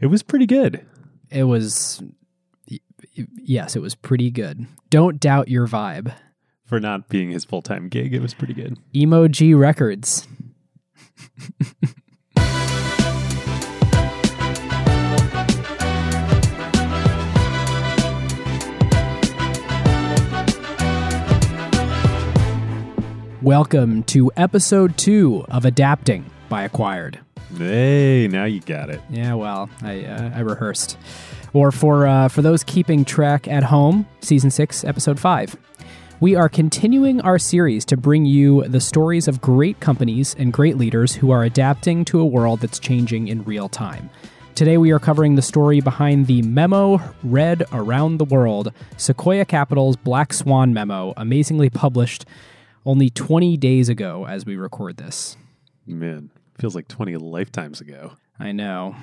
It was pretty good. It was, yes, it was pretty good. Don't doubt your vibe. For not being his full time gig, it was pretty good. Emoji Records. Welcome to episode two of Adapting by Acquired. Hey, now you got it. Yeah, well, I uh, I rehearsed. Or for uh, for those keeping track at home, season six, episode five. We are continuing our series to bring you the stories of great companies and great leaders who are adapting to a world that's changing in real time. Today, we are covering the story behind the memo read around the world Sequoia Capital's Black Swan memo, amazingly published only 20 days ago as we record this. Man, feels like 20 lifetimes ago. I know.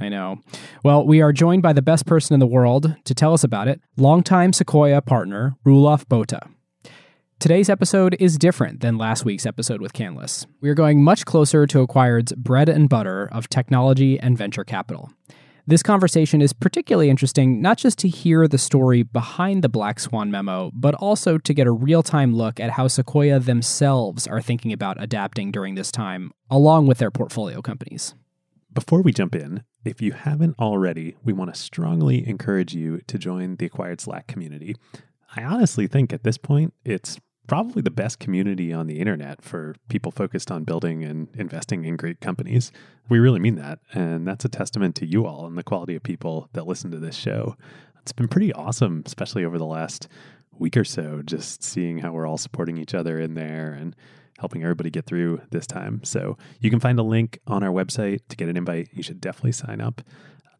I know. Well, we are joined by the best person in the world to tell us about it, longtime Sequoia partner, Roelof Botha. Today's episode is different than last week's episode with Canlis. We are going much closer to Acquired's bread and butter of technology and venture capital. This conversation is particularly interesting not just to hear the story behind the Black Swan memo, but also to get a real time look at how Sequoia themselves are thinking about adapting during this time, along with their portfolio companies. Before we jump in, if you haven't already, we want to strongly encourage you to join the Acquired Slack community. I honestly think at this point, it's probably the best community on the internet for people focused on building and investing in great companies. We really mean that. And that's a testament to you all and the quality of people that listen to this show. It's been pretty awesome, especially over the last week or so, just seeing how we're all supporting each other in there and helping everybody get through this time. So you can find a link on our website to get an invite. You should definitely sign up.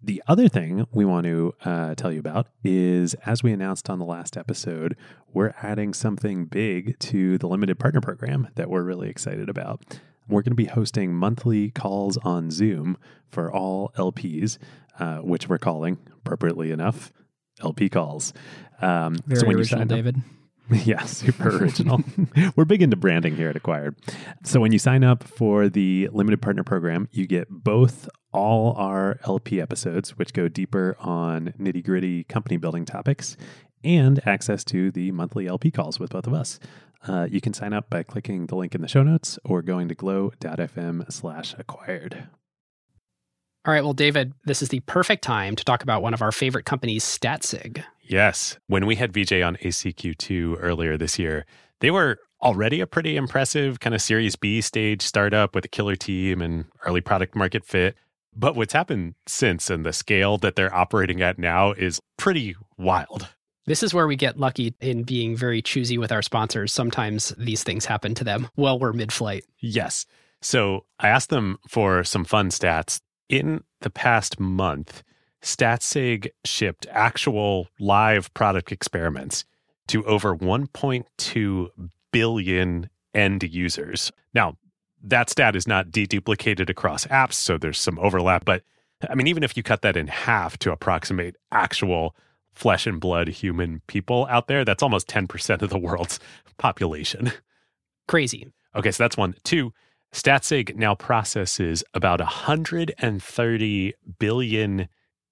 The other thing we want to uh, tell you about is, as we announced on the last episode, we're adding something big to the limited partner program that we're really excited about. We're going to be hosting monthly calls on Zoom for all LPs, uh, which we're calling, appropriately enough, LP calls. Um, Very so when original, you sign David. Yeah, super original. We're big into branding here at Acquired. So when you sign up for the limited partner program, you get both all our LP episodes, which go deeper on nitty gritty company building topics, and access to the monthly LP calls with both of us. Uh, you can sign up by clicking the link in the show notes or going to glow.fm slash acquired. All right, well, David, this is the perfect time to talk about one of our favorite companies, Statsig. Yes. When we had VJ on ACQ2 earlier this year, they were already a pretty impressive kind of Series B stage startup with a killer team and early product market fit. But what's happened since and the scale that they're operating at now is pretty wild. This is where we get lucky in being very choosy with our sponsors. Sometimes these things happen to them while we're mid flight. Yes. So I asked them for some fun stats. In the past month, Statsig shipped actual live product experiments to over 1.2 billion end users. Now, that stat is not deduplicated across apps, so there's some overlap. But I mean, even if you cut that in half to approximate actual flesh and blood human people out there, that's almost 10% of the world's population. Crazy. Okay, so that's one. Two, Statsig now processes about 130 billion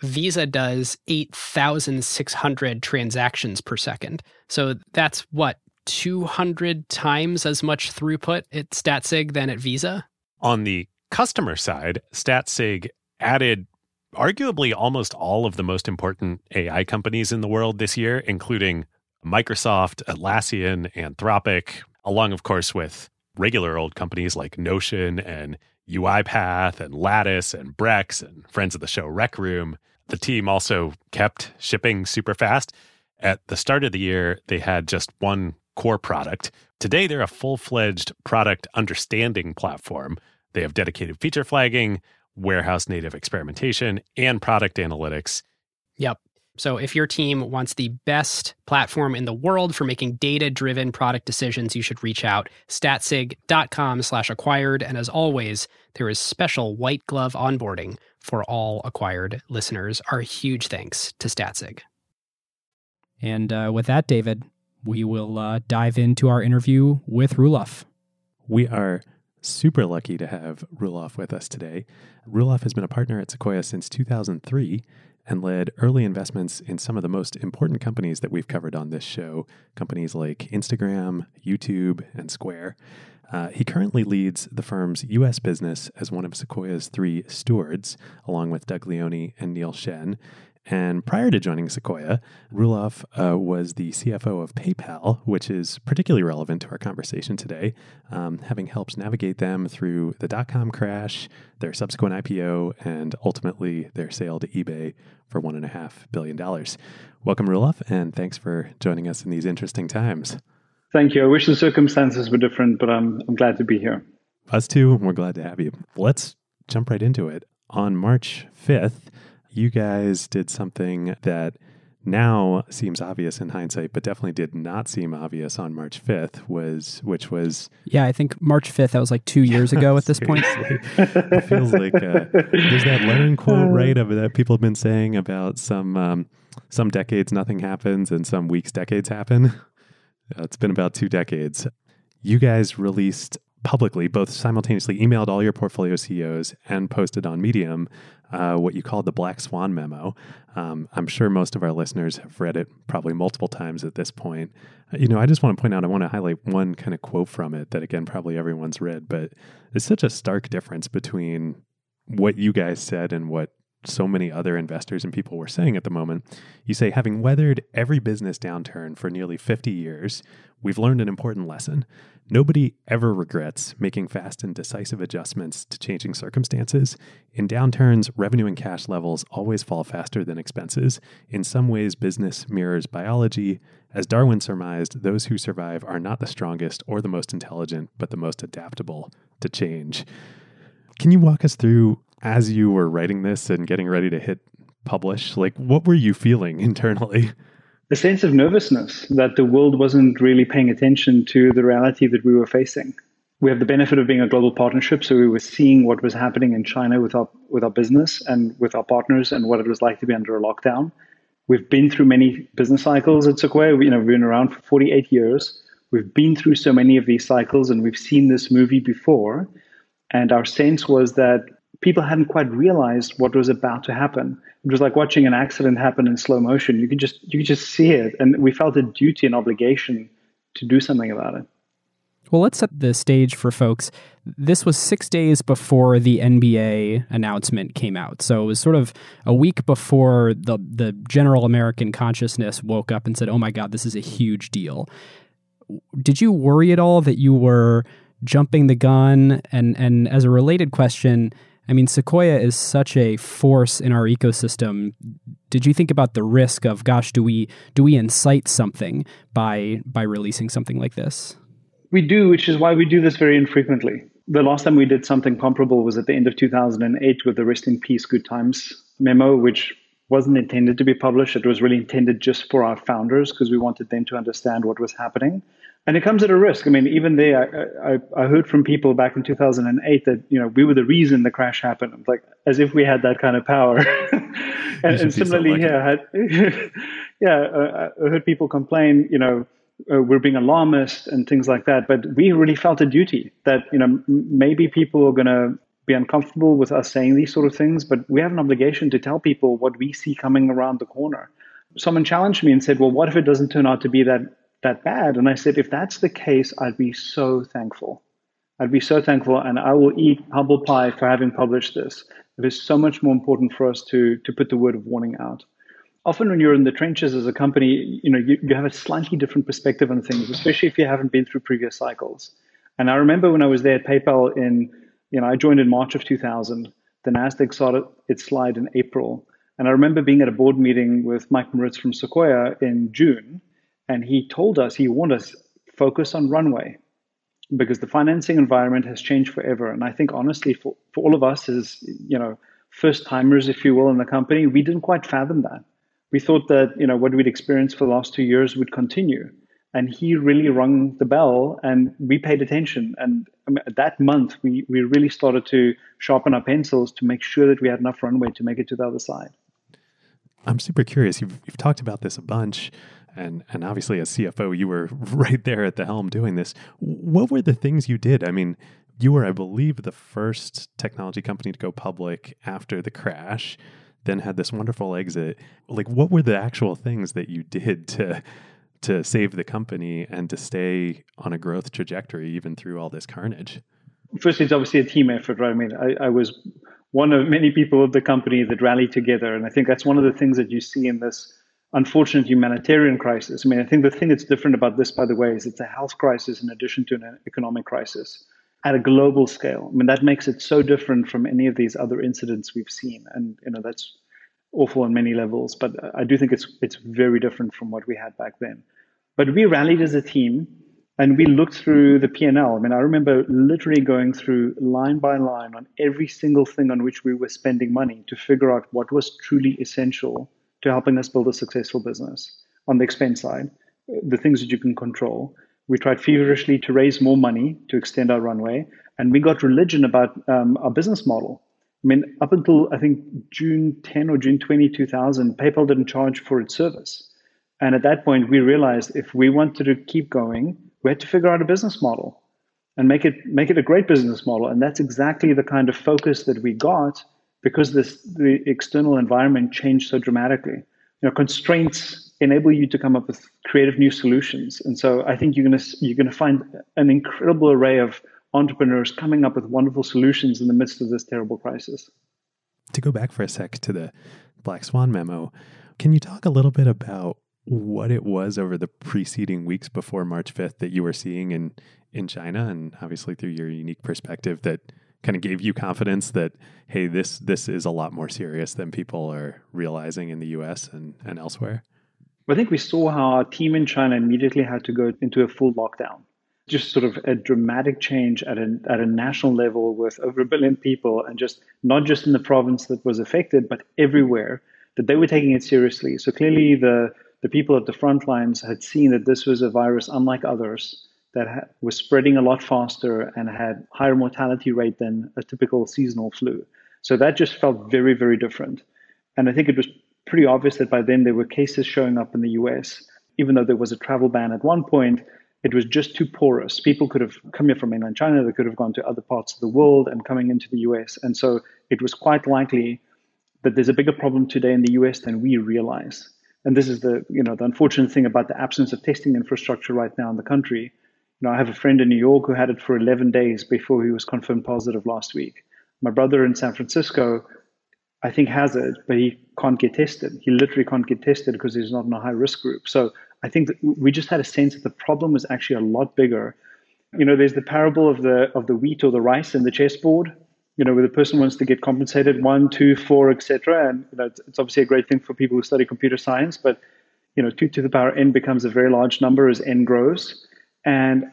Visa does 8,600 transactions per second. So that's what, 200 times as much throughput at Statsig than at Visa? On the customer side, Statsig added arguably almost all of the most important AI companies in the world this year, including Microsoft, Atlassian, Anthropic, along, of course, with regular old companies like Notion and UiPath and Lattice and Brex and friends of the show Rec Room. The team also kept shipping super fast. At the start of the year, they had just one core product. Today, they're a full fledged product understanding platform. They have dedicated feature flagging, warehouse native experimentation and product analytics. Yep. So if your team wants the best platform in the world for making data-driven product decisions, you should reach out statsig.com slash acquired. And as always, there is special white glove onboarding for all acquired listeners. Our huge thanks to Statsig. And uh, with that, David, we will uh, dive into our interview with Roelof. We are super lucky to have Roelof with us today. Roelof has been a partner at Sequoia since 2003 and led early investments in some of the most important companies that we've covered on this show, companies like Instagram, YouTube, and Square. Uh, he currently leads the firm's U.S. business as one of Sequoia's three stewards, along with Doug Leone and Neil Shen. And prior to joining Sequoia, Roelof uh, was the CFO of PayPal, which is particularly relevant to our conversation today, um, having helped navigate them through the dot com crash, their subsequent IPO, and ultimately their sale to eBay for $1.5 billion. Welcome, Roelof, and thanks for joining us in these interesting times. Thank you. I wish the circumstances were different, but I'm, I'm glad to be here. Us too. We're glad to have you. Let's jump right into it. On March 5th, you guys did something that now seems obvious in hindsight, but definitely did not seem obvious on March 5th was, which was. Yeah, I think March 5th, that was like two years ago at this point. it feels like uh, there's that Lenin quote, right, of that people have been saying about some, um, some decades nothing happens and some weeks decades happen. Uh, it's been about two decades. You guys released publicly, both simultaneously emailed all your portfolio CEOs and posted on Medium uh, what you called the Black Swan memo. Um, I'm sure most of our listeners have read it probably multiple times at this point. Uh, you know, I just want to point out, I want to highlight one kind of quote from it that, again, probably everyone's read, but it's such a stark difference between what you guys said and what so many other investors and people were saying at the moment. You say, having weathered every business downturn for nearly 50 years, we've learned an important lesson. Nobody ever regrets making fast and decisive adjustments to changing circumstances. In downturns, revenue and cash levels always fall faster than expenses. In some ways, business mirrors biology. As Darwin surmised, those who survive are not the strongest or the most intelligent, but the most adaptable to change. Can you walk us through as you were writing this and getting ready to hit publish? Like, what were you feeling internally? A sense of nervousness that the world wasn't really paying attention to the reality that we were facing. We have the benefit of being a global partnership, so we were seeing what was happening in China with our with our business and with our partners and what it was like to be under a lockdown. We've been through many business cycles at Sequoia. You know, we've been around for 48 years. We've been through so many of these cycles, and we've seen this movie before. And our sense was that people hadn't quite realized what was about to happen. It was like watching an accident happen in slow motion. You could just you could just see it, and we felt a duty and obligation to do something about it. Well, let's set the stage for folks. This was six days before the NBA announcement came out. So it was sort of a week before the, the general American consciousness woke up and said, oh my God, this is a huge deal. Did you worry at all that you were jumping the gun? And, and as a related question, I mean, Sequoia is such a force in our ecosystem. Did you think about the risk of, gosh, do we do we incite something by by releasing something like this? We do, which is why we do this very infrequently. The last time we did something comparable was at the end of 2008 with the Rest in Peace Good Times memo, which wasn't intended to be published. It was really intended just for our founders because we wanted them to understand what was happening and it comes at a risk. I mean, even there, I, I, I, heard from people back in 2008 that you know we were the reason the crash happened, like as if we had that kind of power. and, and similarly, yeah, had, yeah, uh, I heard people complain, you know, uh, we're being alarmist and things like that. But we really felt a duty that you know maybe people are going to be uncomfortable with us saying these sort of things, but we have an obligation to tell people what we see coming around the corner. Someone challenged me and said, "Well, what if it doesn't turn out to be that that bad. And I said, if that's the case, I'd be so thankful. I'd be so thankful, and I will eat humble pie for having published this. It is so much more important for us to to put the word of warning out. Often, when you're in the trenches as a company, you know you, you have a slightly different perspective on things, especially if you haven't been through previous cycles. And I remember when I was there at PayPal in, you know, I joined in March of 2000. The Nasdaq started its slide in April, and I remember being at a board meeting with Mike Moritz from Sequoia in June, and he told us, he warned us, focus on runway. because the financing environment has changed forever. And I think honestly, for, for all of us as you know, first timers, if you will, in the company, we didn't quite fathom that. We thought that you know what we'd experienced for the last two years would continue. And he really rung the bell, and we paid attention. And that month, we we really started to sharpen our pencils to make sure that we had enough runway to make it to the other side. I'm super curious. You've, you've talked about this a bunch and and obviously as CFO, you were right there at the helm doing this. What were the things you did? I mean, you were, I believe, the first technology company to go public after the crash, then had this wonderful exit. Like, what were the actual things that you did to to save the company and to stay on a growth trajectory even through all this carnage? Firstly, it's obviously a team effort, right? I mean, I, I was one of many people of the company that rallied together, and I think that's one of the things that you see in this unfortunate humanitarian crisis. I mean, I think the thing that's different about this, by the way, is it's a health crisis in addition to an economic crisis at a global scale. I mean, that makes it so different from any of these other incidents we've seen, and you know that's awful on many levels. But I do think it's it's very different from what we had back then. But we rallied as a team, and we looked through the P&L. I mean, I remember literally going through line by line on every single thing on which we were spending money to figure out what was truly essential to helping us build a successful business. On the expense side, the things that you can control. We tried feverishly to raise more money to extend our runway, and we got religion about um, our business model. I mean, up until I think June 10 or June 20, 2000, PayPal didn't charge for its service. And at that point, we realized if we wanted to keep going, we had to figure out a business model and make it make it a great business model. And that's exactly the kind of focus that we got because this the external environment changed so dramatically. You know, constraints enable you to come up with creative new solutions, and so I think you're gonna you're gonna find an incredible array of entrepreneurs coming up with wonderful solutions in the midst of this terrible crisis. To go back for a sec to the Black Swan memo, can you talk a little bit about what it was over the preceding weeks before March 5th that you were seeing in in China and obviously through your unique perspective that kind of gave you confidence that hey this this is a lot more serious than people are realizing in the US and, and elsewhere? I think we saw how our team in China immediately had to go into a full lockdown. Just sort of a dramatic change at a, at a national level with over a billion people, and just not just in the province that was affected, but everywhere, that they were taking it seriously. So clearly, the, the people at the front lines had seen that this was a virus unlike others that ha- was spreading a lot faster and had higher mortality rate than a typical seasonal flu. So that just felt very, very different. And I think it was pretty obvious that by then there were cases showing up in the US. Even though there was a travel ban at one point, it was just too porous. People could have come here from mainland China, they could have gone to other parts of the world and coming into the US. And so it was quite likely that there's a bigger problem today in the US than we realize. And this is the, you know, the unfortunate thing about the absence of testing infrastructure right now in the country you know, I have a friend in New York who had it for 11 days before he was confirmed positive last week. My brother in San Francisco, I think, has it, but he can't get tested. He literally can't get tested because he's not in a high risk group. So I think that we just had a sense that the problem was actually a lot bigger. You know, there's the parable of the of the wheat or the rice in the chessboard. You know, where the person wants to get compensated one, two, four, etc. And you know, it's, it's obviously a great thing for people who study computer science, but you know, two to the power n becomes a very large number as n grows. And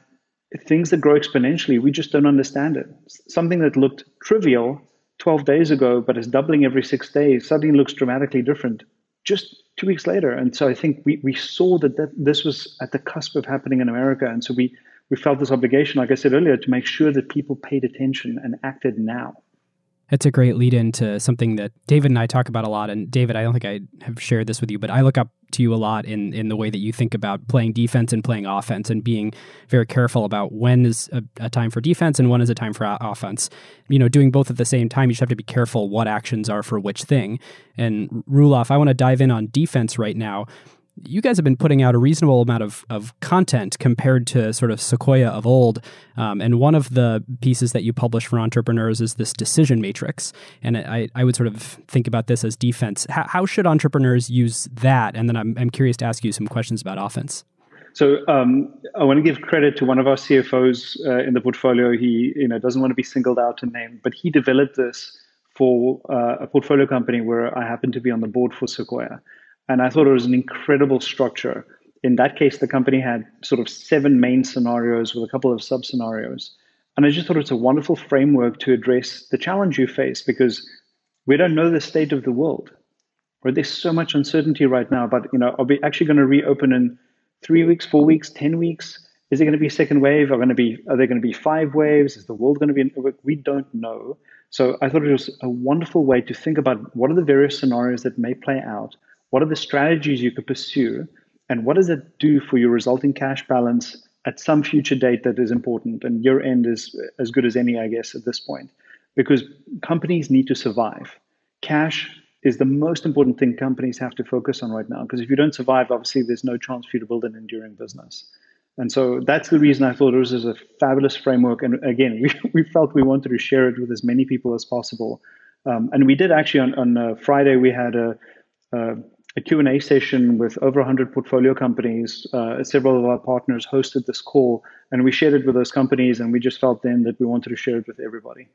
things that grow exponentially, we just don't understand it. Something that looked trivial 12 days ago, but is doubling every six days, suddenly looks dramatically different just two weeks later. And so I think we, we saw that, that this was at the cusp of happening in America. And so we, we felt this obligation, like I said earlier, to make sure that people paid attention and acted now. It's a great lead into something that David and I talk about a lot. And David, I don't think I have shared this with you, but I look up to you a lot in in the way that you think about playing defense and playing offense and being very careful about when is a, a time for defense and when is a time for offense. You know, doing both at the same time, you just have to be careful what actions are for which thing. And Roelof, I want to dive in on defense right now you guys have been putting out a reasonable amount of, of content compared to sort of Sequoia of old. Um, and one of the pieces that you publish for entrepreneurs is this decision matrix. And I, I would sort of think about this as defense. How, how should entrepreneurs use that? And then I'm, I'm curious to ask you some questions about offense. So um, I want to give credit to one of our CFOs uh, in the portfolio. He you know doesn't want to be singled out and named, but he developed this for uh, a portfolio company where I happen to be on the board for Sequoia. And I thought it was an incredible structure. in that case, the company had sort of seven main scenarios with a couple of sub scenarios. And I just thought it's a wonderful framework to address the challenge you face because we don't know the state of the world. Right? There's so much uncertainty right now, but you know, are we actually going to reopen in three weeks, four weeks, ten weeks? Is it going to be a second wave? Are going to be are there going to be five waves? Is the world going to be? We don't know. So I thought it was a wonderful way to think about what are the various scenarios that may play out. What are the strategies you could pursue, and what does it do for your resulting cash balance at some future date that is important. And year end is as good as any, I guess, at this point, because companies need to survive. Cash is the most important thing companies have to focus on right now. Because if you don't survive, obviously, there's no chance for you to build an enduring business. And so that's the reason I thought it was a fabulous framework. And again, we, we felt we wanted to share it with as many people as possible. Um, and we did actually on, on uh, Friday, we had a, a a Q&A session with over 100 portfolio companies. Uh, several of our partners hosted this call, and we shared it with those companies, and we just felt then that we wanted to share it with everybody.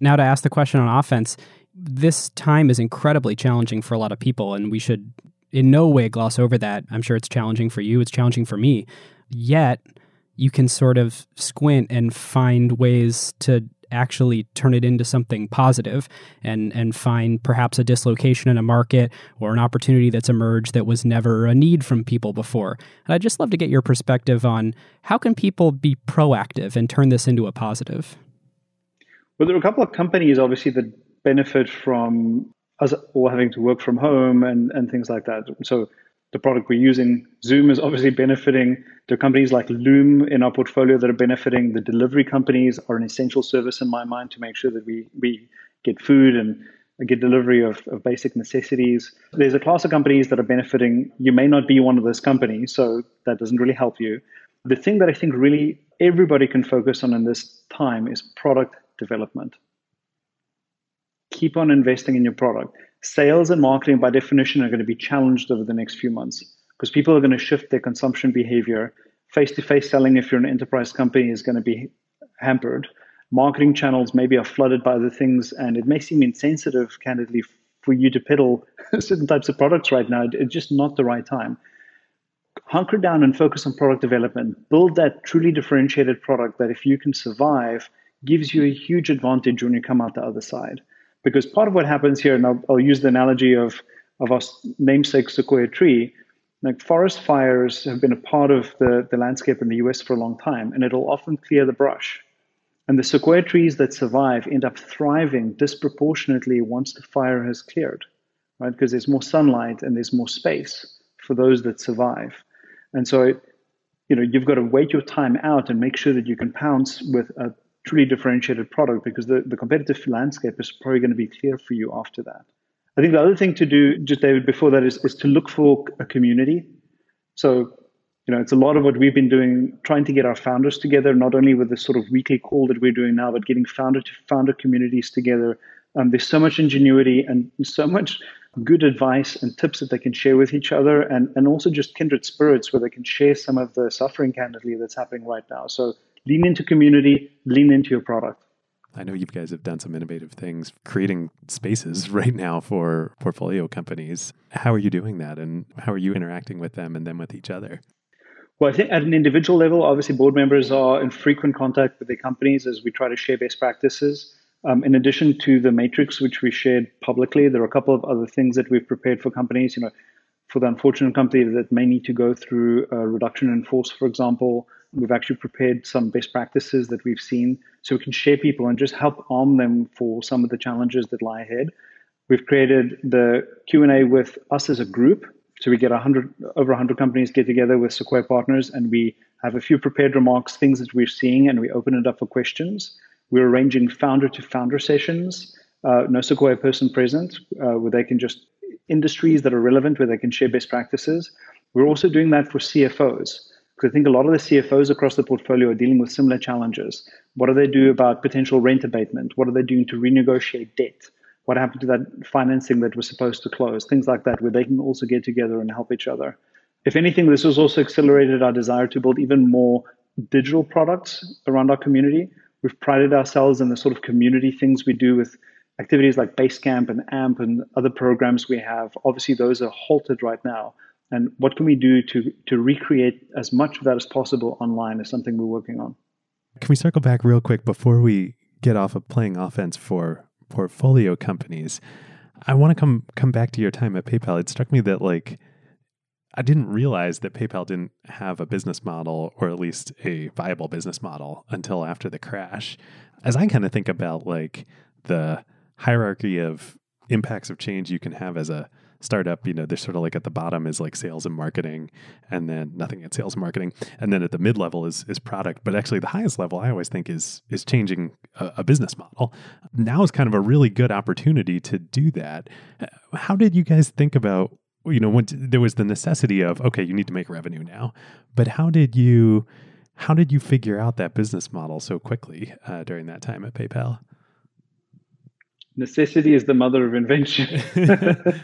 Now, to ask the question on offense, this time is incredibly challenging for a lot of people, and we should in no way gloss over that. I'm sure it's challenging for you, it's challenging for me. Yet, you can sort of squint and find ways to actually turn it into something positive and and find perhaps a dislocation in a market or an opportunity that's emerged that was never a need from people before. And I'd just love to get your perspective on how can people be proactive and turn this into a positive. Well, there are a couple of companies obviously that benefit from us all having to work from home and, and things like that. So the product we're using. Zoom is obviously benefiting. There are companies like Loom in our portfolio that are benefiting. The delivery companies are an essential service in my mind to make sure that we, we get food and get delivery of, of basic necessities. There's a class of companies that are benefiting. You may not be one of those companies, so that doesn't really help you. The thing that I think really everybody can focus on in this time is product development. Keep on investing in your product sales and marketing by definition are going to be challenged over the next few months because people are going to shift their consumption behavior. Face-to-face selling, if you're an enterprise company, is going to be hampered. Marketing channels maybe are flooded by other things, and it may seem insensitive, candidly, for you to peddle certain types of products right now. It's just not the right time. Hunker down and focus on product development. Build that truly differentiated product that, if you can survive, gives you a huge advantage when you come out the other side. Because part of what happens here, and I'll, I'll use the analogy of, of our namesake sequoia tree, like forest fires have been a part of the, the landscape in the US for a long time, and it'll often clear the brush. And the sequoia trees that survive end up thriving disproportionately once the fire has cleared, right? Because there's more sunlight and there's more space for those that survive. And so, you know, you've got to wait your time out and make sure that you can pounce with a truly differentiated product because the, the competitive landscape is probably going to be clear for you after that. I think the other thing to do, just David, before that is, is to look for a community. So, you know, it's a lot of what we've been doing, trying to get our founders together, not only with the sort of weekly call that we're doing now, but getting founder to founder communities together. Um, there's so much ingenuity and so much good advice and tips that they can share with each other, and, and also just kindred spirits where they can share some of the suffering candidly that's happening right now. So lean into community, lean into your product. I know you guys have done some innovative things creating spaces right now for portfolio companies. How are you doing that and how are you interacting with them and then with each other? Well, I think at an individual level, obviously board members are in frequent contact with their companies as we try to share best practices. Um, in addition to the matrix, which we shared publicly, there are a couple of other things that we've prepared for companies. You know, for the unfortunate company that may need to go through a reduction in force, for example, We've actually prepared some best practices that we've seen so we can share people and just help arm them for some of the challenges that lie ahead. We've created the Q&A with us as a group. So we get 100, over 100 companies get together with Sequoia partners and we have a few prepared remarks, things that we're seeing, and we open it up for questions. We're arranging founder to founder sessions, uh, no Sequoia person present, uh, where they can just industries that are relevant, where they can share best practices. We're also doing that for CFOs. Because I think a lot of the CFOs across the portfolio are dealing with similar challenges. What do they do about potential rent abatement? What are they doing to renegotiate debt? What happened to that financing that was supposed to close? Things like that, where they can also get together and help each other. If anything, this has also accelerated our desire to build even more digital products around our community. We've prided ourselves in the sort of community things we do with activities like Basecamp and AMP and other programs we have. Obviously, those are halted right now. And what can we do to, to recreate as much of that as possible online is something we're working on. Can we circle back real quick before we get off of playing offense for portfolio companies? I want to come come back to your time at PayPal. It struck me that like I didn't realize that PayPal didn't have a business model or at least a viable business model until after the crash. As I kind of think about like the hierarchy of impacts of change you can have as a startup, you know, they're sort of like at the bottom is like sales and marketing, and then nothing at sales and marketing, and then at the mid level is is product. But actually, the highest level I always think is is changing a, a business model. Now is kind of a really good opportunity to do that. How did you guys think about? You know, when there was the necessity of okay, you need to make revenue now, but how did you how did you figure out that business model so quickly uh, during that time at PayPal? Necessity is the mother of invention.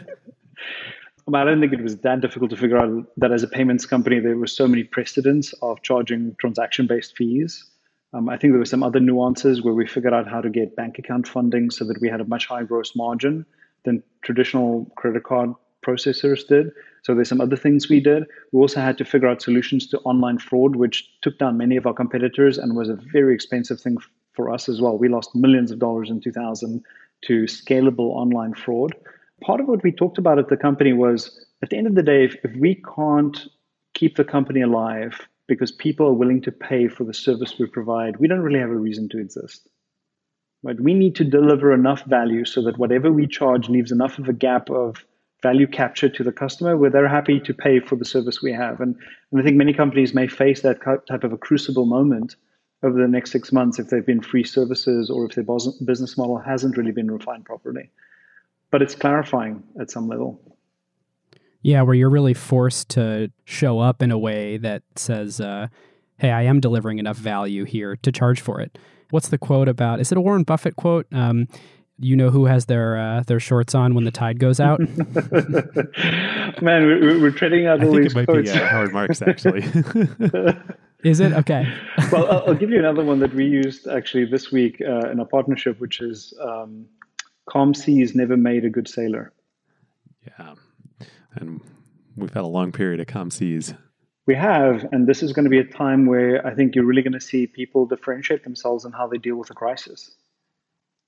I don't think it was that difficult to figure out that as a payments company, there were so many precedents of charging transaction based fees. Um, I think there were some other nuances where we figured out how to get bank account funding so that we had a much higher gross margin than traditional credit card processors did. So there's some other things we did. We also had to figure out solutions to online fraud, which took down many of our competitors and was a very expensive thing for us as well. We lost millions of dollars in 2000 to scalable online fraud part of what we talked about at the company was at the end of the day, if, if we can't keep the company alive because people are willing to pay for the service we provide, we don't really have a reason to exist. Right? We need to deliver enough value so that whatever we charge leaves enough of a gap of value capture to the customer where they're happy to pay for the service we have. And, and I think many companies may face that type of a crucible moment over the next six months if they've been free services or if their business model hasn't really been refined properly but it's clarifying at some level. Yeah, where you're really forced to show up in a way that says, uh, "Hey, I am delivering enough value here to charge for it." What's the quote about? Is it a Warren Buffett quote? Um, you know who has their uh, their shorts on when the tide goes out. Man, we're, we're treading out I all think these it might quotes. be uh, Howard Marks actually. Is it okay? well, I'll, I'll, give you another one that we used actually this week uh, in a partnership, which is um, calm seas never made a good sailor. Yeah. And we've had a long period of calm seas. We have, and this is going to be a time where I think you're really going to see people differentiate themselves in how they deal with a crisis.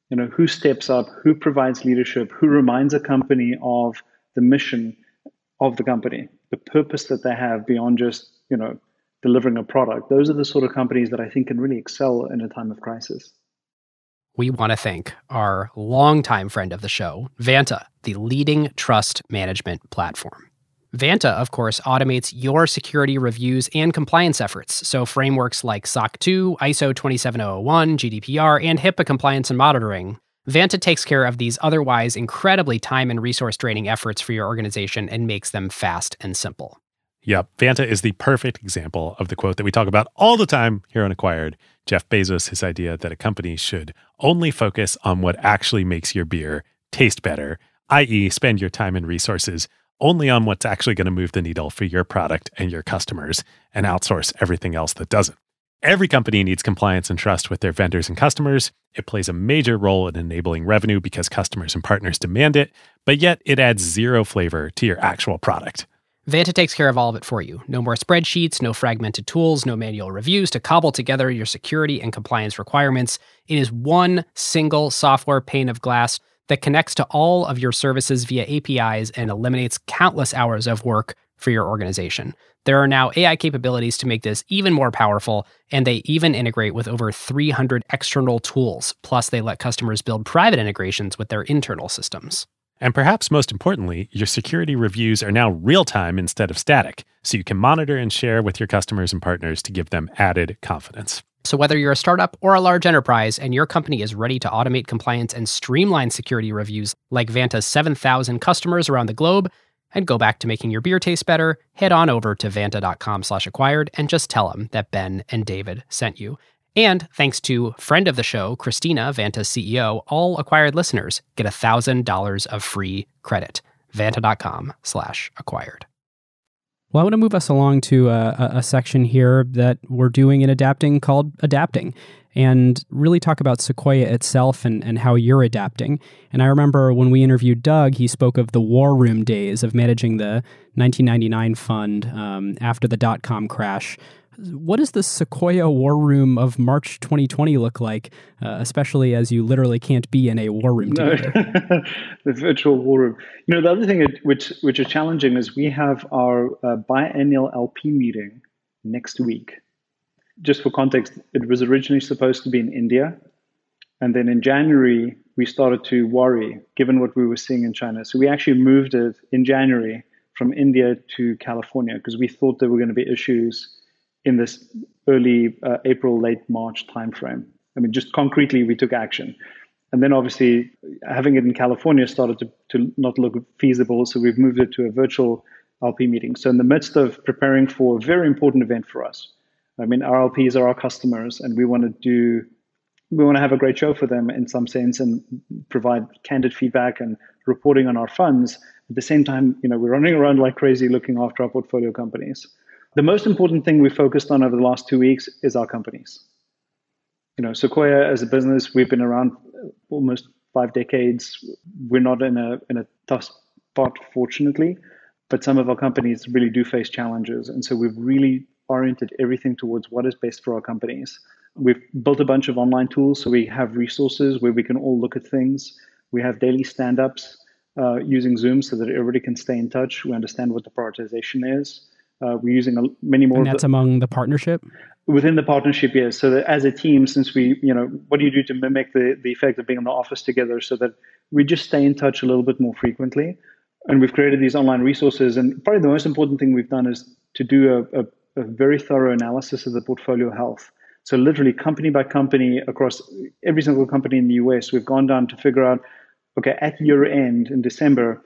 You know, who steps up, who provides leadership, who reminds a company of the mission of the company, the purpose that they have beyond just, you know, delivering a product. Those are the sort of companies that I think can really excel in a time of crisis we want to thank our longtime friend of the show, Vanta, the leading trust management platform. Vanta, of course, automates your security reviews and compliance efforts. So, frameworks like SOC 2, ISO 27001, GDPR, and HIPAA compliance and monitoring. Vanta takes care of these otherwise incredibly time and resource draining efforts for your organization and makes them fast and simple. Yep. Vanta is the perfect example of the quote that we talk about all the time here on Acquired. Jeff Bezos, his idea that a company should only focus on what actually makes your beer taste better, i.e., spend your time and resources only on what's actually going to move the needle for your product and your customers and outsource everything else that doesn't. Every company needs compliance and trust with their vendors and customers. It plays a major role in enabling revenue because customers and partners demand it, but yet it adds zero flavor to your actual product. Vanta takes care of all of it for you. No more spreadsheets, no fragmented tools, no manual reviews to cobble together your security and compliance requirements. It is one single software pane of glass that connects to all of your services via APIs and eliminates countless hours of work for your organization. There are now AI capabilities to make this even more powerful, and they even integrate with over 300 external tools. Plus, they let customers build private integrations with their internal systems. And perhaps most importantly, your security reviews are now real time instead of static, so you can monitor and share with your customers and partners to give them added confidence. So, whether you're a startup or a large enterprise and your company is ready to automate compliance and streamline security reviews like Vanta's 7,000 customers around the globe, and go back to making your beer taste better, head on over to vanta.com slash acquired and just tell them that Ben and David sent you. And thanks to friend of the show, Christina, Vanta's CEO, all acquired listeners get $1,000 of free credit. Vanta.com slash acquired. Well, I want to move us along to a, a, section here that we're doing in adapting called Adapting and really talk about Sequoia itself and, and how you're adapting. And I remember when we interviewed Doug, he spoke of the war room days of managing the 1999 fund um, after the dot com crash. What does the Sequoia War Room of March 2020 look like, uh, especially as you literally can't be in a war room? No. the virtual war room. You know, the other thing which which is challenging is we have our uh, biennial LP meeting next week. Just for context, it was originally supposed to be in India, and then in January we started to worry, given what we were seeing in China. So we actually moved it in January from India to California because we thought there were going to be issues in this early uh, April, late March timeframe. I mean, just concretely, we took action. And then obviously, having it in California started to, to not look feasible. So we've moved it to a virtual LP meeting. So, in the midst of preparing for a very important event for us, I mean, our LPs are our customers, and we want to do, we want to have a great show for them in some sense and provide candid feedback and reporting on our funds. At the same time, you know, we're running around like crazy looking after our portfolio companies. The most important thing we focused on over the last two weeks is our companies. You know, Sequoia as a business, we've been around almost five decades. We're not in a in a tough spot, fortunately, but some of our companies really do face challenges, and so we've really oriented everything towards what is best for our companies. We've built a bunch of online tools, so we have resources where we can all look at things. We have daily stand-ups uh, using Zoom so that everybody can stay in touch. We understand what the prioritization is. Uh, we're using a, many more. And that's the, among the partnership. Within the partnership, yes. So that as a team, since we, you know, what do you do to mimic the the effect of being in the office together, so that we just stay in touch a little bit more frequently. And we've created these online resources. And probably the most important thing we've done is to do a, a, a very thorough analysis of the portfolio health. So literally, company by company, across every single company in the US, we've gone down to figure out, okay, at year end in December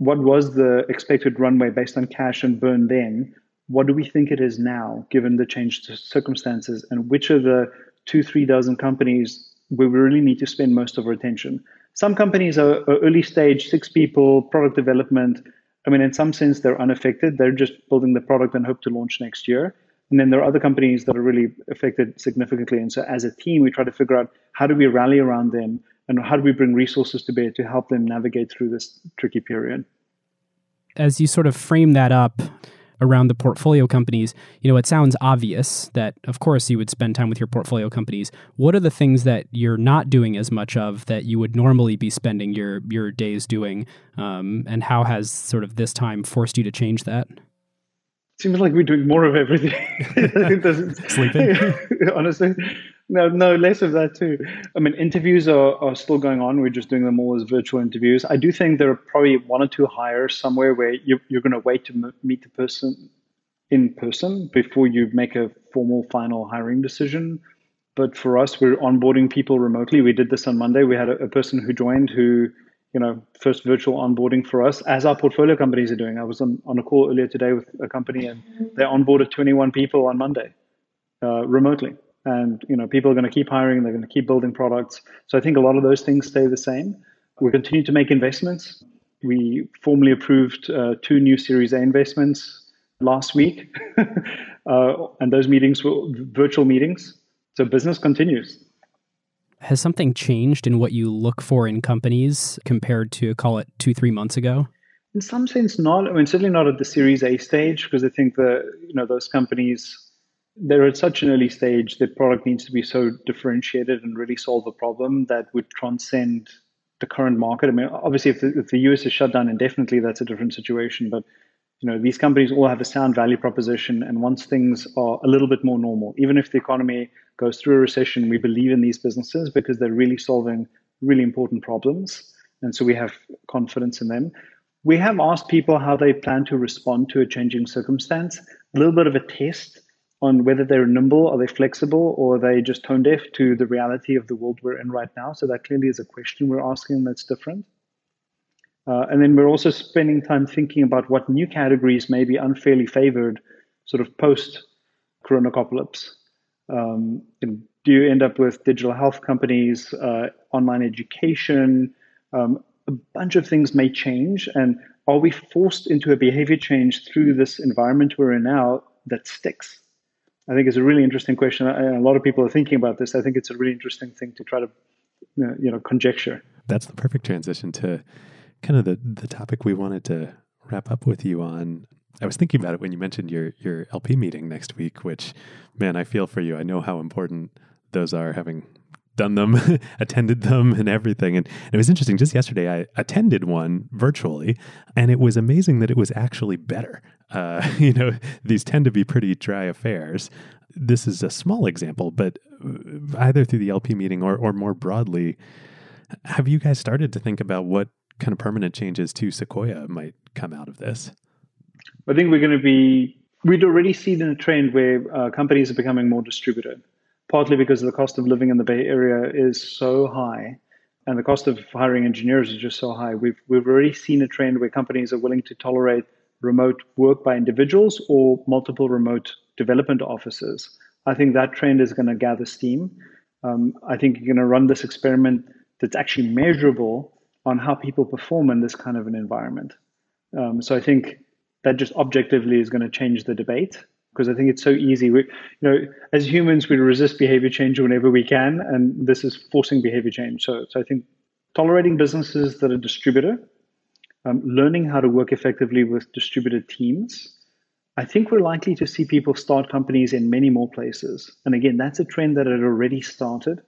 what was the expected runway based on cash and burn then? What do we think it is now, given the changed circumstances? And which of the two, three dozen companies we really need to spend most of our attention? Some companies are, are early stage, six people, product development. I mean, in some sense, they're unaffected. They're just building the product and hope to launch next year. And then there are other companies that are really affected significantly. And so, as a team, we try to figure out how do we rally around them and how do we bring resources to bear to help them navigate through this tricky period? As you sort of frame that up around the portfolio companies, you know, it sounds obvious that, of course, you would spend time with your portfolio companies. What are the things that you're not doing as much of that you would normally be spending your your days doing, um, and how has sort of this time forced you to change that? Seems like we're doing more of everything. Sleeping, honestly. No, no, less of that too. I mean, interviews are, are still going on. We're just doing them all as virtual interviews. I do think there are probably one or two hires somewhere where you, you're going to wait to meet the person in person before you make a formal final hiring decision. But for us, we're onboarding people remotely. We did this on Monday. We had a, a person who joined who, you know, first virtual onboarding for us, as our portfolio companies are doing. I was on, on a call earlier today with a company and they onboarded 21 people on Monday uh, remotely and you know people are going to keep hiring they're going to keep building products. So i think a lot of those things stay the same. We continue to make investments. We formally approved uh, two new series a investments last week. Uh, and those meetings were virtual meetings. So business continues. Has something changed in what you look for in companies compared to call it two three months ago? In some sense not. I mean certainly not at the series a stage because i think the you know those companies they're at such an early stage that product needs to be so differentiated and really solve a problem that would transcend the current market. I mean, obviously, if the, if the US is shut down indefinitely, that's a different situation. But you know, these companies all have a sound value proposition, and once things are a little bit more normal, even if the economy goes through a recession, we believe in these businesses because they're really solving really important problems, and so we have confidence in them. We have asked people how they plan to respond to a changing circumstance. A little bit of a test on whether they're nimble, are they flexible, or are they just tone deaf to the reality of the world we're in right now? So that clearly is a question we're asking that's different. Uh, and then we're also spending time thinking about what new categories may be unfairly favored, sort of post coronacopalypse. Um, do you end up with digital health companies, uh, online education, um, a bunch of things may change. And are we forced into a behavior change through this environment we're in now that sticks? I think it's a really interesting question. And A lot of people are thinking about this. I think it's a really interesting thing to try to, you know, conjecture. That's the perfect transition to kind of the, the topic we wanted to wrap up with you on. I was thinking about it when you mentioned your your LP meeting next week, which, man, I feel for you. I know how important those are, having done them, attended them, and everything. And, and, it was interesting. Just yesterday, I attended one virtually, and it was amazing that it was actually better. Uh, you know, these tend to be pretty dry affairs. This is a small example, but uh, either through the LP meeting or, or more broadly, have you guys started to think about what kind of permanent changes to Sequoia might come out of this? I think we're going to be, we'd already seen a trend where uh, companies are becoming more distributed, partly because the cost of living in the Bay Area is so high and the cost of hiring engineers is just so high. We've, we've already seen a trend where companies are willing to tolerate remote work by individuals or multiple remote development offices. I think that trend is going to gather steam. Um, I think you're going to run this experiment that's actually measurable on how people perform in this kind of an environment. Um, so I think that just objectively is going to change the debate because I think it's so easy. We, you know, as humans, we resist behavior change whenever we can, and this is forcing behavior change. So, so I think tolerating businesses that are distributed, um, learning how to work effectively with distributed teams. I think we're likely to see people start companies in many more places. And again, that's a trend that had already started.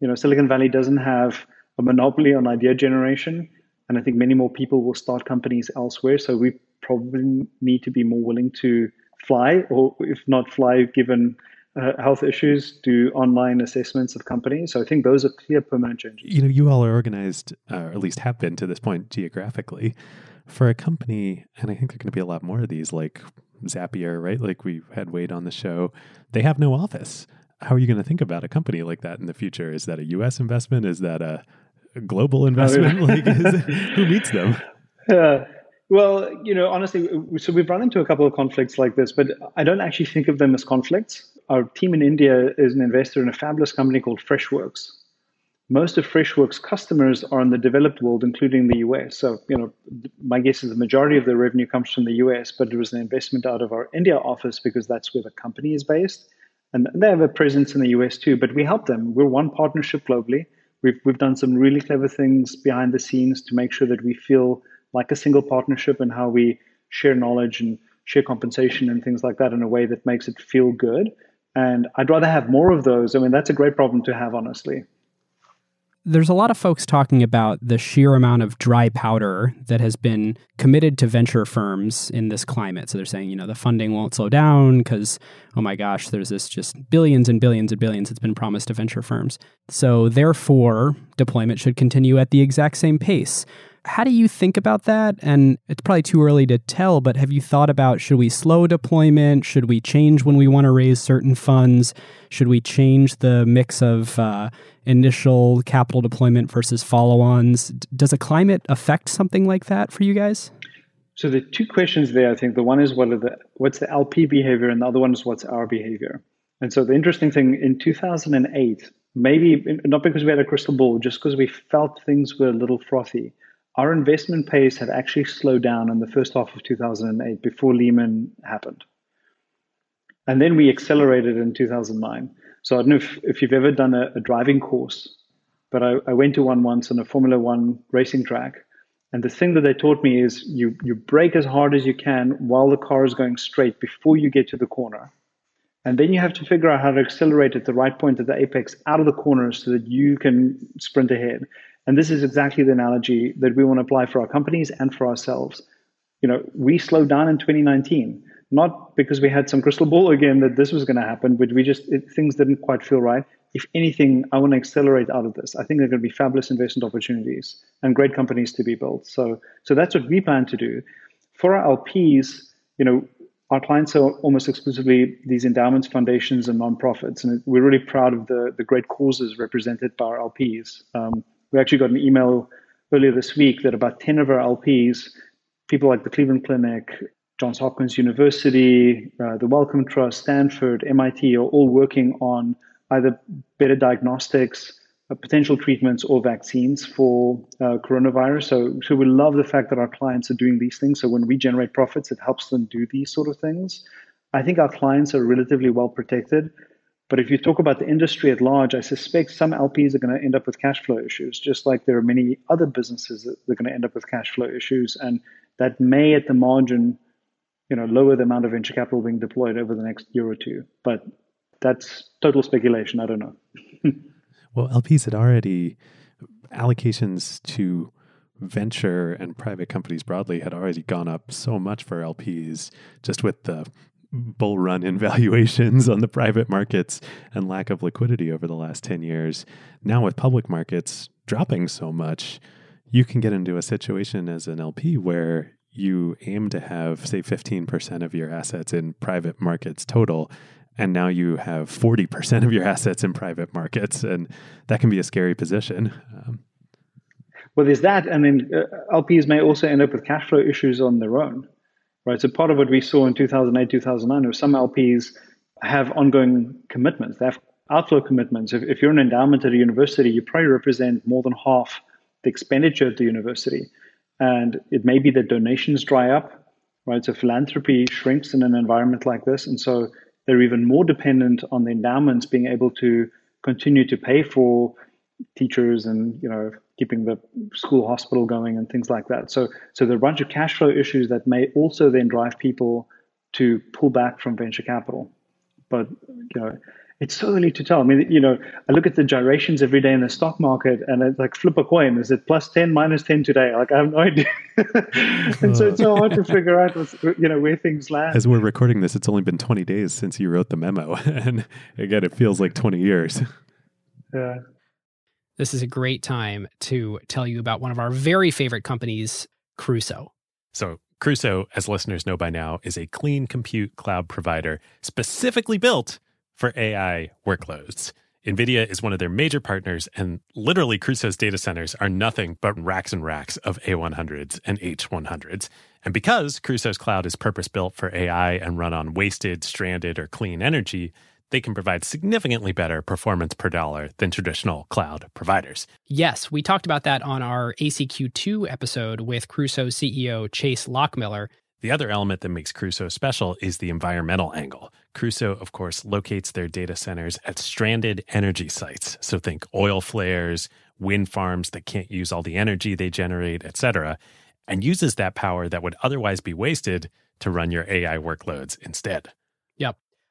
You know, Silicon Valley doesn't have a monopoly on idea generation. And I think many more people will start companies elsewhere. So we probably need to be more willing to fly, or if not fly, given uh, health issues, do online assessments of companies. So I think those are clear permanent changes. You know, you all are organized, uh, or at least have been to this point geographically. For a company, and I think there are going to be a lot more of these, like Zapier, right? Like we had Wade on the show. They have no office. How are you going to think about a company like that in the future? Is that a U.S. investment? Is that a global investment? like, who meets them? Uh, well, you know, honestly, so we've run into a couple of conflicts like this, but I don't actually think of them as conflicts. Our team in India is an investor in a fabulous company called Freshworks. Most of Freshworks' customers are in the developed world, including the US. So, you know, my guess is the majority of the revenue comes from the US, but it was an investment out of our India office because that's where the company is based. And they have a presence in the US too, but we help them. We're one partnership globally. We've, we've done some really clever things behind the scenes to make sure that we feel like a single partnership and how we share knowledge and share compensation and things like that in a way that makes it feel good. And I'd rather have more of those. I mean, that's a great problem to have, honestly there's a lot of folks talking about the sheer amount of dry powder that has been committed to venture firms in this climate. So they're saying, you know, the funding won't slow down because, oh my gosh, there's this just billions and billions and billions that's been promised to venture firms. So therefore, deployment should continue at the exact same pace. How do you think about that? And it's probably too early to tell, but have you thought about should we slow deployment? Should we change when we want to raise certain funds? Should we change the mix of uh, initial capital deployment versus follow ons? Does a climate affect something like that for you guys? So the two questions there, I think the one is what the what's the LP behavior, and the other one is what's our behavior. And so the interesting thing in 2008, maybe not because we had a crystal ball, just because we felt things were a little frothy our investment pace had actually slowed down in the first half of 2008 before Lehman happened. And then we accelerated in 2009. So I don't know if, if you've ever done a, a driving course, but I, I, went to one once on a Formula One racing track. And the thing that they taught me is you, you brake as hard as you can while the car is going straight before you get to the corner. And then you have to figure out how to accelerate at the right point at the apex out of the corner so that you can sprint ahead. And this is exactly the analogy that we want to apply for our companies and for ourselves. You know, we slowed down in 2019, not because we had some crystal ball again that this was going to happen, but we just it, things didn't quite feel right. If anything, I want to accelerate out of this. I think there are going to be fabulous investment opportunities and great companies to be built. So, so that's what we plan to do. For our LPs, you know, our clients are almost exclusively these endowments, foundations, and nonprofits, and we're really proud of the the great causes represented by our LPs. Um, we actually got an email earlier this week that about 10 of our LPs, people like the Cleveland Clinic, Johns Hopkins University, uh, the Wellcome Trust, Stanford, MIT, are all working on either better diagnostics, uh, potential treatments or vaccines for uh, coronavirus. So, so we love the fact that our clients are doing these things. So when we generate profits, it helps them do these sort of things. I think our clients are relatively well protected. But if you talk about the industry at large, I suspect some LPs are going to end up with cash flow issues, just like there are many other businesses that are going to end up with cash flow issues. And that may, at the margin, you know, lower the amount of venture capital being deployed over the next year or two. But that's total speculation. I don't know. well, LPs had already allocations to venture and private companies broadly had already gone up so much for LPs just with the bull run in valuations on the private markets and lack of liquidity over the last 10 years. Now, with public markets dropping so much, you can get into a situation as an LP where you aim to have, say, 15% of your assets in private markets total. And now you have 40% of your assets in private markets. And that can be a scary position. Um, well, there's that. And then uh, LPs may also end up with cash flow issues on their own, right? So part of what we saw in 2008, 2009 was some LPs have ongoing commitments. They have outflow commitments. If, if you're an endowment at a university, you probably represent more than half the expenditure at the university. And it may be that donations dry up, right? So philanthropy shrinks in an environment like this. And so they're even more dependent on the endowments being able to continue to pay for teachers and, you know, keeping the school hospital going and things like that. So, so there are a bunch of cash flow issues that may also then drive people to pull back from venture capital. But, you know, it's so early to tell. I mean, you know, I look at the gyrations every day in the stock market and it's like flip a coin. Is it plus 10, minus 10 today? Like, I have no idea. and so it's so hard to figure out, you know, where things land. As we're recording this, it's only been 20 days since you wrote the memo. and again, it feels like 20 years. Yeah. This is a great time to tell you about one of our very favorite companies, Crusoe. So, Crusoe, as listeners know by now, is a clean compute cloud provider specifically built for AI workloads. NVIDIA is one of their major partners, and literally Crusoe's data centers are nothing but racks and racks of A100s and H100s. And because Crusoe's cloud is purpose built for AI and run on wasted, stranded, or clean energy, they can provide significantly better performance per dollar than traditional cloud providers. Yes, we talked about that on our ACQ2 episode with Crusoe CEO Chase Lochmiller. The other element that makes Crusoe special is the environmental angle. Crusoe, of course, locates their data centers at stranded energy sites. So think oil flares, wind farms that can't use all the energy they generate, etc., and uses that power that would otherwise be wasted to run your AI workloads instead.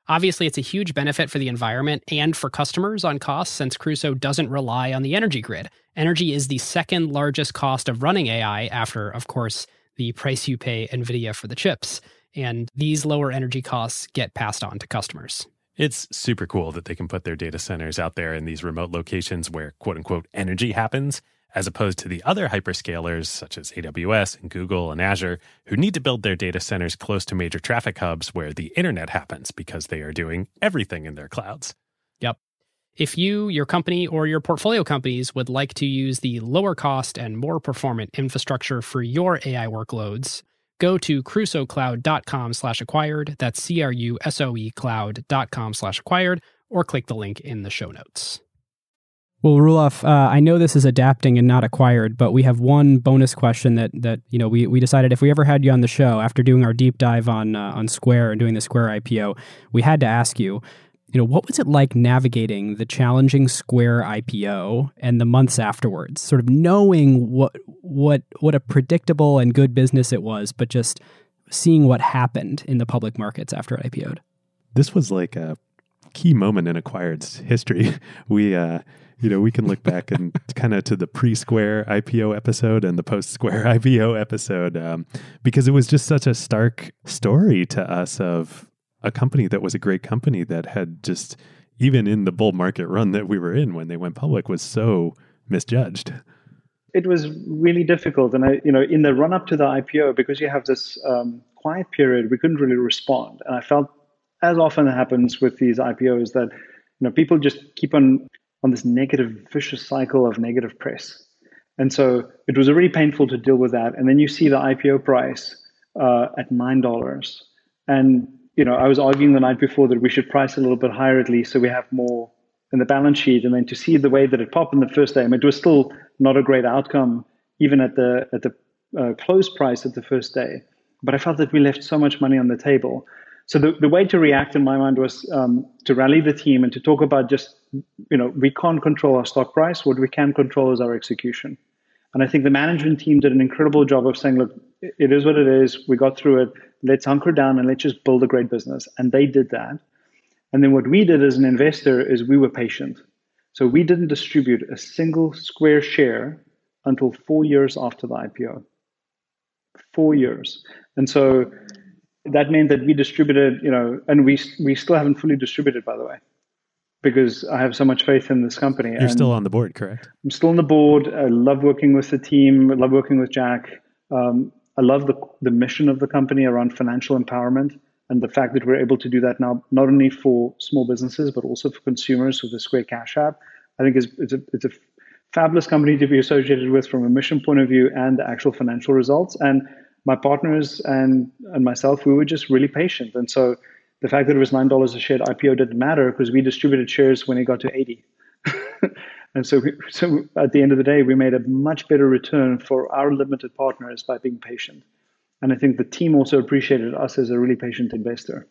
Obviously, it's a huge benefit for the environment and for customers on costs since Crusoe doesn't rely on the energy grid. Energy is the second largest cost of running AI after, of course, the price you pay NVIDIA for the chips. And these lower energy costs get passed on to customers. It's super cool that they can put their data centers out there in these remote locations where quote unquote energy happens, as opposed to the other hyperscalers such as AWS and Google and Azure, who need to build their data centers close to major traffic hubs where the internet happens because they are doing everything in their clouds. Yep. If you, your company, or your portfolio companies would like to use the lower cost and more performant infrastructure for your AI workloads, go to crusoecloud.com slash acquired. That's C-R-U-S-O-E cloud.com slash acquired, or click the link in the show notes. Well, Roelof, uh, I know this is adapting and not acquired, but we have one bonus question that that you know we, we decided if we ever had you on the show after doing our deep dive on uh, on Square and doing the Square IPO, we had to ask you you know, what was it like navigating the challenging Square IPO and the months afterwards, sort of knowing what what what a predictable and good business it was, but just seeing what happened in the public markets after it IPO'd? This was like a key moment in Acquired's history. We uh you know, we can look back and kind of to the pre-Square IPO episode and the post-Square IPO episode um, because it was just such a stark story to us of a company that was a great company that had just even in the bull market run that we were in when they went public was so misjudged. It was really difficult. And i you know in the run up to the ipo because you have this um, quiet period we couldn't really respond. And i felt as often happens with these ipos that you know people just keep on on this negative vicious cycle of negative press and so it was really painful to deal with that and then you see the ipo price uh, at nine dollars and you know, I was arguing the night before that we should price a little bit higher at least so we have more in the balance sheet, and then to see the way that it popped in the first day, I mean, it was still not a great outcome, even at the at the uh, close price at the first day. But I felt that we left so much money on the table. So the, the way to react in my mind was um, to rally the team and to talk about just, you know, we can't control our stock price. What we can control is our execution. And I think the management team did an incredible job of saying, look, it is what it is. We got through it. Let's hunker down and let's just build a great business. And they did that. And then what we did as an investor is we were patient. So we didn't distribute a single square share until four years after the IPO. Four years. And so that meant that we distributed, you know, and we we still haven't fully distributed, by the way, because I have so much faith in this company. You're still on the board, correct? I'm still on the board. I love working with the team. I love working with Jack. Um, I love the the mission of the company around financial empowerment and the fact that we're able to do that now, not only for small businesses but also for consumers with the Square Cash App. I think is it's a it's a fabulous company to be associated with from a mission point of view and the actual financial results. And my partners and and myself, we were just really patient. And so the fact that it was nine dollars a share at IPO didn't matter because we distributed shares when it got to eighty. and so, we, so at the end of the day, we made a much better return for our limited partners by being patient. And I think the team also appreciated us as a really patient investor.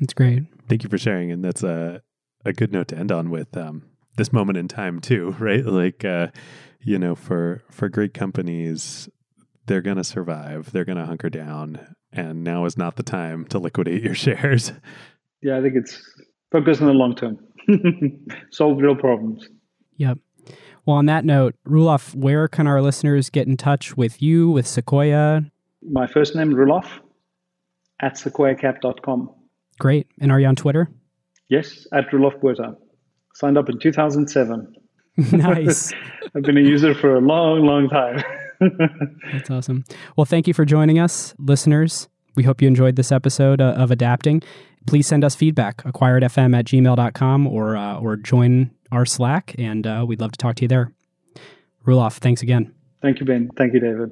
That's great. Thank you for sharing, and that's a a good note to end on with um, this moment in time too, right? Like, uh, you know, for for great companies, they're going to survive. They're going to hunker down, and now is not the time to liquidate your shares. Yeah, I think it's focus on the long term, solve real problems. Yep. Well, on that note, Roelof, where can our listeners get in touch with you, with Sequoia? My first name, Roelof, at sequoiacap.com. Great. And are you on Twitter? Yes, at Roelof Botha. Signed up in 2007. nice. I've been a user for a long, long time. That's awesome. Well, thank you for joining us, listeners. We hope you enjoyed this episode uh, of Adapting. Please send us feedback, acquiredfm at gmail.com or, uh, or join our Slack, and uh, we'd love to talk to you there. Roelof, thanks again. Thank you, Ben. Thank you, David.